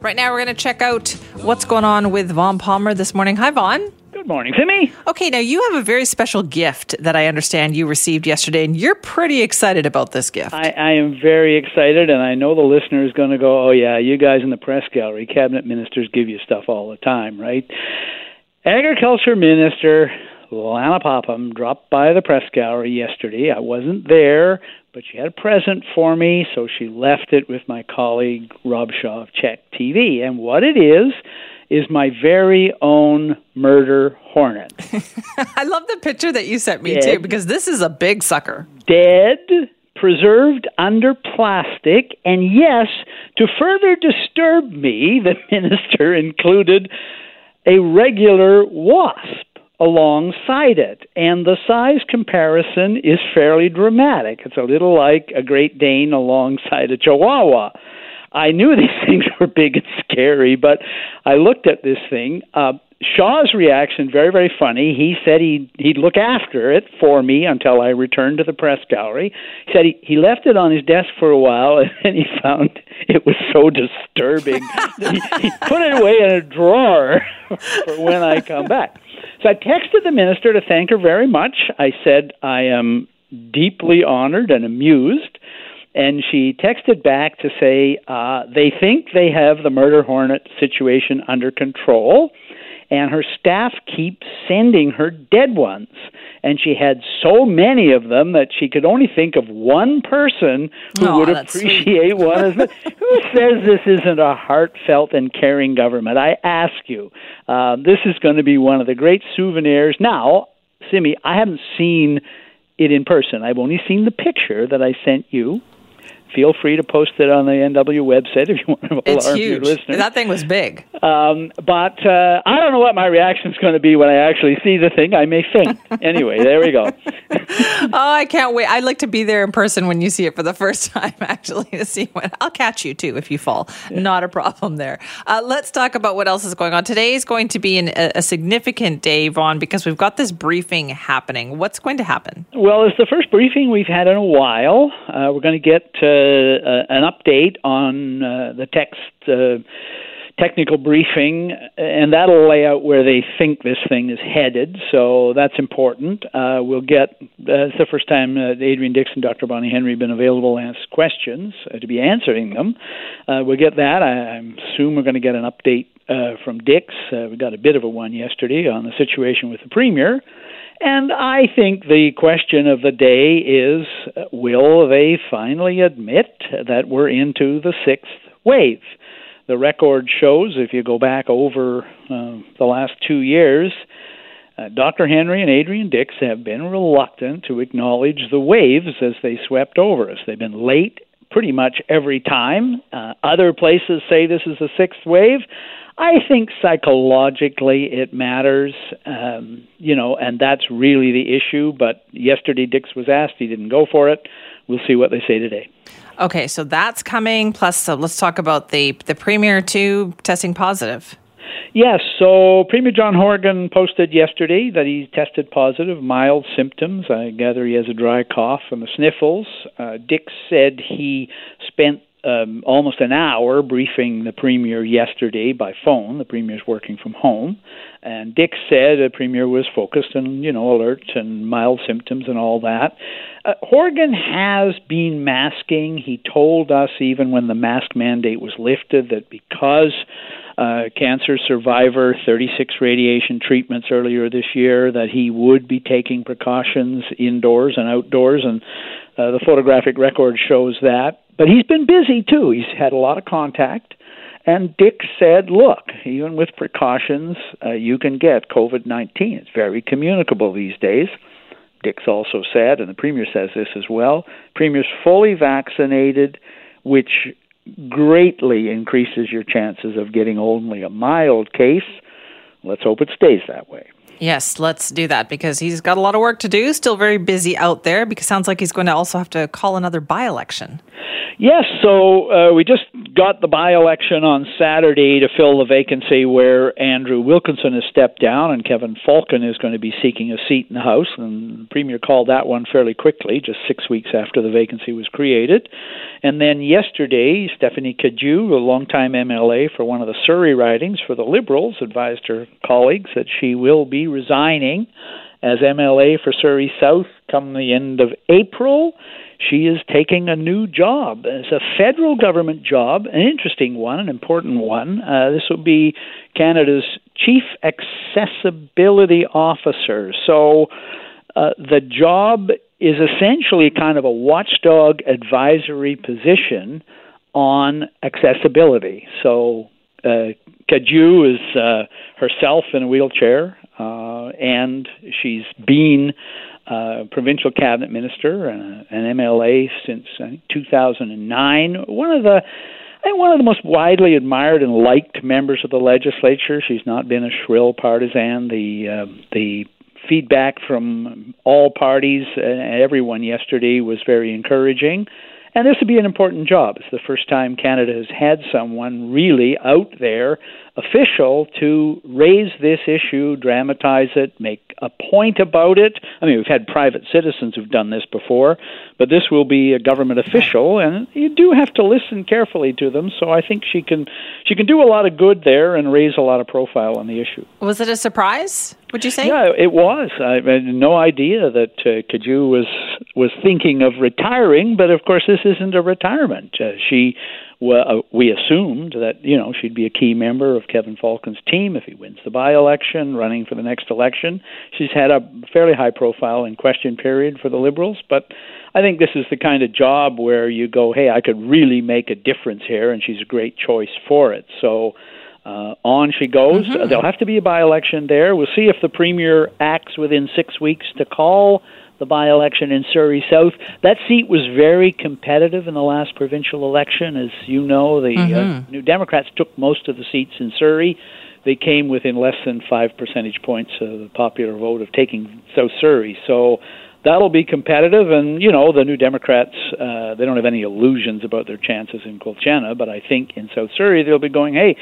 Right now, we're going to check out what's going on with Vaughn Palmer this morning. Hi, Vaughn. Good morning, Simi. Okay, now you have a very special gift that I understand you received yesterday, and you're pretty excited about this gift. I, I am very excited, and I know the listener is going to go, oh, yeah, you guys in the press gallery, cabinet ministers give you stuff all the time, right? Agriculture Minister Lana Popham dropped by the press gallery yesterday. I wasn't there, but she had a present for me, so she left it with my colleague Rob Shaw of CHEK TV. And what it is, is my very own murder hornet. I love the picture that you sent me Dead. too, because this is a big sucker. Dead, preserved under plastic, and yes, to further disturb me, the minister included a regular wasp alongside it. And the size comparison is fairly dramatic. It's a little like a Great Dane alongside a Chihuahua. I knew these things were big and scary, but I looked at this thing. Uh, Shaw's reaction very very funny. He said he he'd look after it for me until I returned to the press gallery. He said he, he left it on his desk for a while and then he found it was so disturbing. he, he put it away in a drawer for when I come back. So I texted the minister to thank her very much. I said I am deeply honored and amused and she texted back to say uh, they think they have the murder hornet situation under control and her staff keeps sending her dead ones. And she had so many of them that she could only think of one person who Aw, would appreciate one as much. who says this isn't a heartfelt and caring government? I ask you. Uh, this is going to be one of the great souvenirs. Now, Simi, I haven't seen it in person. I've only seen the picture that I sent you. Feel free to post it on the NW website if you want to It's alarm your listeners. That thing was big. Um, but uh, I don't know what my reaction is going to be when I actually see the thing. I may faint. anyway, there we go. Oh, I can't wait. I'd like to be there in person when you see it for the first time, actually, to see what I'll catch you too if you fall. Not a problem there. Uh, let's talk about what else is going on. Today is going to be an, a, a significant day, Vaughn, because we've got this briefing happening. What's going to happen? Well, it's the first briefing we've had in a while. Uh, we're going to get uh, an update on uh, the text. Uh, technical briefing, and that'll lay out where they think this thing is headed. So that's important. Uh, we'll get. Uh, it's the first time uh, Adrian Dixon, Dr. Bonnie Henry, have been available to ask questions uh, to be answering them. Uh, we'll get that. I, I assume we're going to get an update uh, from Dix. Uh, we got a bit of a one yesterday on the situation with the premier. And I think the question of the day is will they finally admit that we're into the sixth wave? The record shows, if you go back over uh, the last two years, uh, Dr. Henry and Adrian Dix have been reluctant to acknowledge the waves as they swept over us. They've been late pretty much every time. Uh, other places say this is the sixth wave. I think psychologically it matters, um, you know, and that's really the issue. But yesterday Dix was asked, he didn't go for it. We'll see what they say today. Okay, so that's coming. Plus, so let's talk about the the premier too testing positive. Yes, so Premier John Horgan posted yesterday that he tested positive, mild symptoms. I gather he has a dry cough and the sniffles. Uh, Dix said he spent um, almost an hour briefing the Premier yesterday by phone. The Premier's working from home. And Dix said the Premier was focused and you know, alert and mild symptoms and all that. Uh, Horgan has been masking. He told us even when the mask mandate was lifted that because uh, cancer survivor, 36 radiation treatments earlier this year, that he would be taking precautions indoors and outdoors, and uh, the photographic record shows that. But he's been busy too. He's had a lot of contact. And Dix said, look, even with precautions, uh, you can get COVID 19. It's very communicable these days. Dix also said, and the Premier says this as well Premier's fully vaccinated, which greatly increases your chances of getting only a mild case. Let's hope it stays that way. Yes, let's do that because he's got a lot of work to do. Still very busy out there because sounds like he's going to also have to call another by election. Yes, so uh, we just got the by election on Saturday to fill the vacancy where Andrew Wilkinson has stepped down and Kevin Falcon is going to be seeking a seat in the House. And the Premier called that one fairly quickly, just six weeks after the vacancy was created. And then yesterday, Stephanie Cadieux, a longtime MLA for one of the Surrey ridings for the Liberals, advised her colleagues that she will be resigning as MLA for Surrey South come the end of April she is taking a new job. It's a federal government job, an interesting one, an important one. Uh, this will be Canada's chief accessibility officer. So uh, the job is essentially kind of a watchdog advisory position on accessibility. So uh, Cadieux is uh, herself in a wheelchair, and she's been uh, provincial cabinet minister and an MLA since I 2009. One of the one of the most widely admired and liked members of the legislature. She's not been a shrill partisan. The uh, the feedback from all parties and everyone yesterday was very encouraging. And this would be an important job. It's the first time Canada has had someone really out there official to raise this issue, dramatize it, make a point about it. I mean, we've had private citizens who've done this before, but this will be a government official, and you do have to listen carefully to them. So I think she can she can do a lot of good there and raise a lot of profile on the issue. Was it a surprise? Would you say? Yeah, it was. I had no idea that uh, Cadieux was was thinking of retiring, but of course this isn't a retirement. Uh, she well, uh, we assumed that you know she'd be a key member of Kevin Falcon's team if he wins the by-election, running for the next election. She's had a fairly high profile in question period for the Liberals, but I think this is the kind of job where you go, hey, I could really make a difference here, and she's a great choice for it. So. Uh, on she goes. Mm-hmm. There'll have to be a by election there. We'll see if the Premier acts within six weeks to call the by election in Surrey South. That seat was very competitive in the last provincial election. As you know, the uh, mm-hmm. uh, New Democrats took most of the seats in Surrey. They came within less than five percentage points of the popular vote of taking South Surrey. So that'll be competitive. And you know, the New Democrats uh, they don't have any illusions about their chances in Quilchena, but I think in South Surrey they'll be going, hey,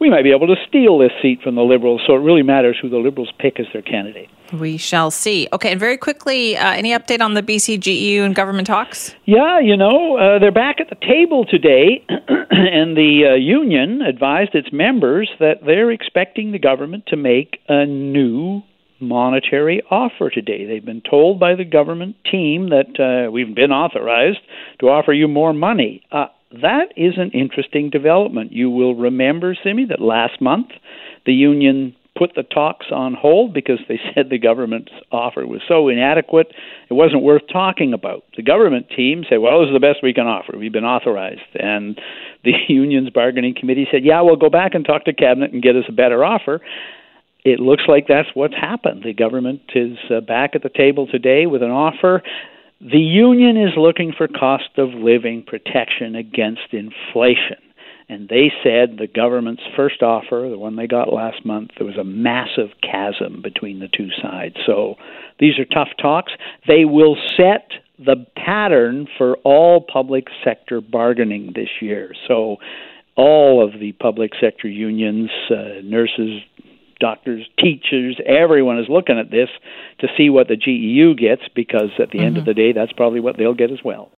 we might be able to steal this seat from the Liberals. So it really matters who the Liberals pick as their candidate. We shall see. Okay, and very quickly, uh, any update on the BCGEU and government talks? Yeah, you know, uh, they're back at the table today, and the uh, union advised its members that they're expecting the government to make a new monetary offer today. They've been told by the government team that uh, we've been authorized to offer you more money. Uh, that is an interesting development. You will remember, Simi, that last month the union put the talks on hold because they said the government's offer was so inadequate it wasn't worth talking about. The government team said, "Well, this is the best we can offer. We've been authorized." And the union's bargaining committee said, "Yeah, we'll go back and talk to cabinet and get us a better offer." It looks like that's what's happened. The government is uh, back at the table today with an offer. The union is looking for cost of living protection against inflation. And they said the government's first offer, the one they got last month, there was a massive chasm between the two sides. So these are tough talks. They will set the pattern for all public sector bargaining this year. So all of the public sector unions, uh, nurses, doctors, teachers, everyone is looking at this to see what the GEU gets because at the mm-hmm. end of mm-hmm. the day, that's probably what they'll get as well.